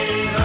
say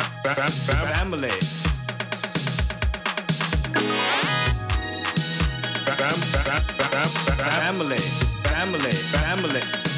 family. Family, family, family. What's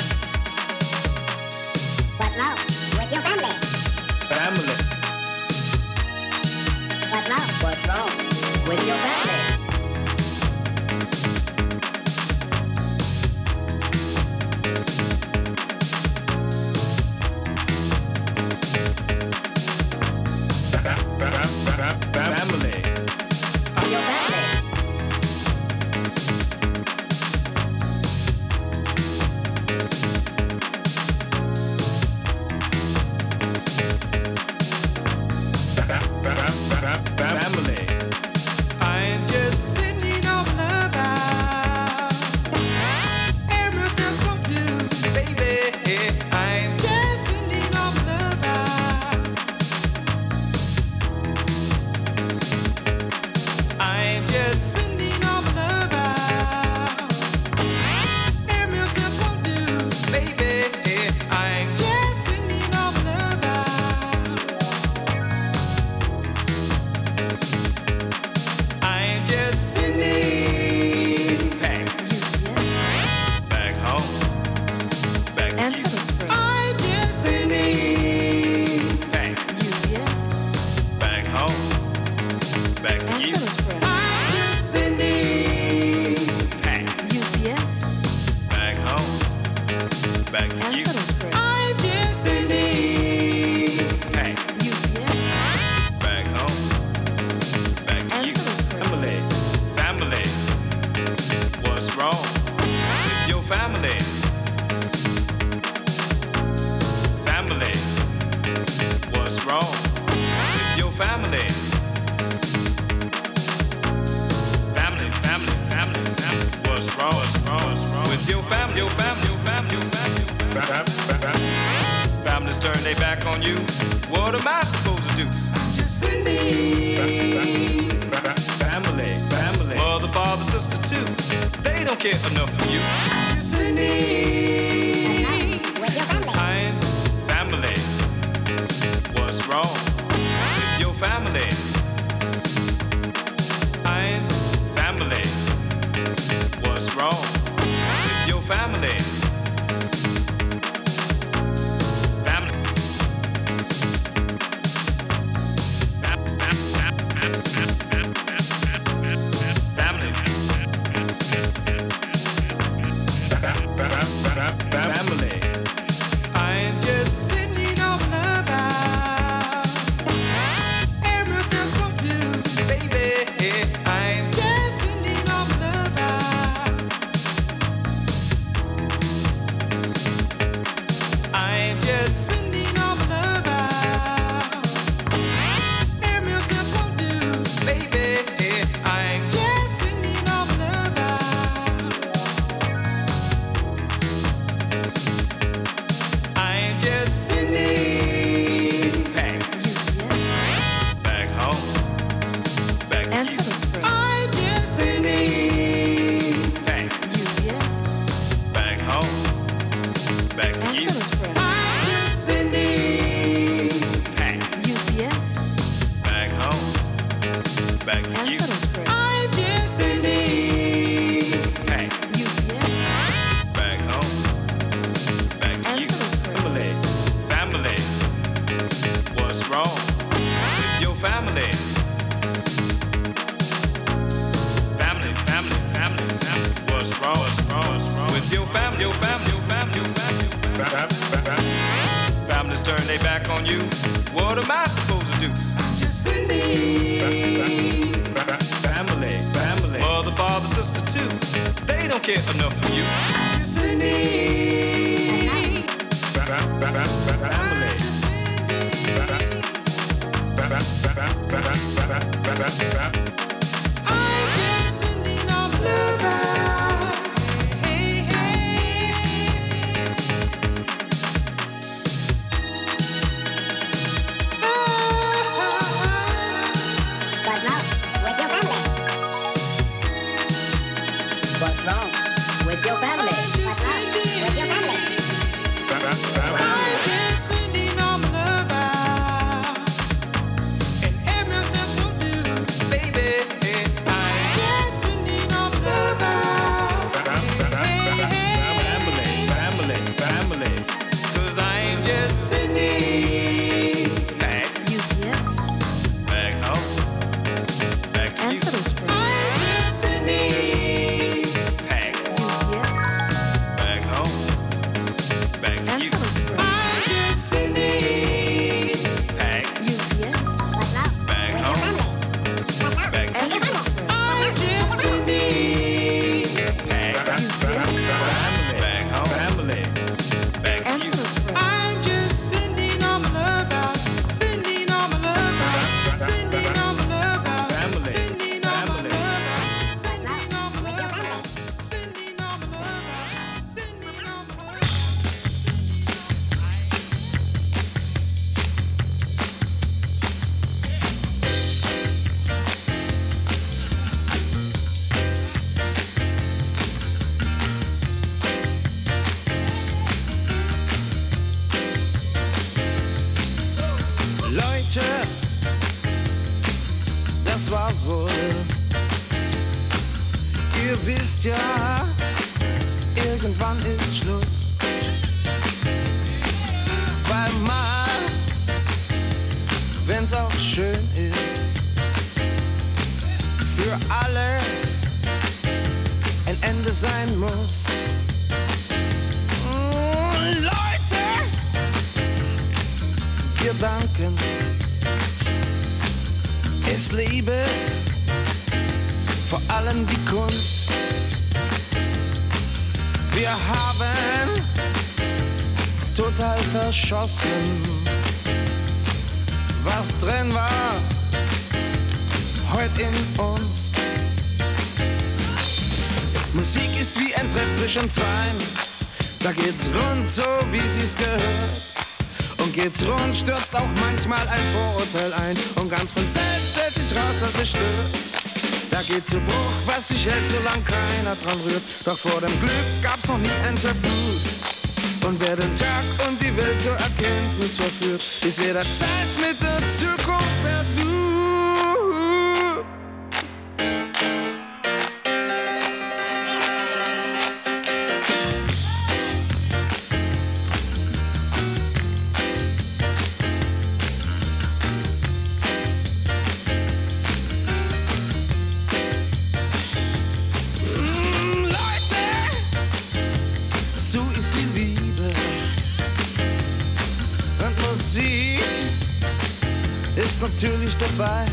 das war's wohl. Ihr wisst ja, irgendwann ist Schluss. Weil mal, wenn's auch schön ist, für alles ein Ende sein muss. Leute, wir danken. Es Liebe, vor allem die Kunst. Wir haben total verschossen, was drin war, heute in uns. Musik ist wie ein Treff zwischen Zweien, da geht's rund so, wie sie's gehört. Geht's rund, stürzt auch manchmal ein Vorurteil ein. Und ganz von selbst stellt sich raus, dass es stört. Da geht zu Bruch, was sich hält, solange keiner dran rührt. Doch vor dem Glück gab's noch nie ein Tabu. Und wer den Tag und die Welt zur Erkenntnis verführt, ist jederzeit mit der Zukunft so ist die Liebe. Und Musik ist natürlich dabei.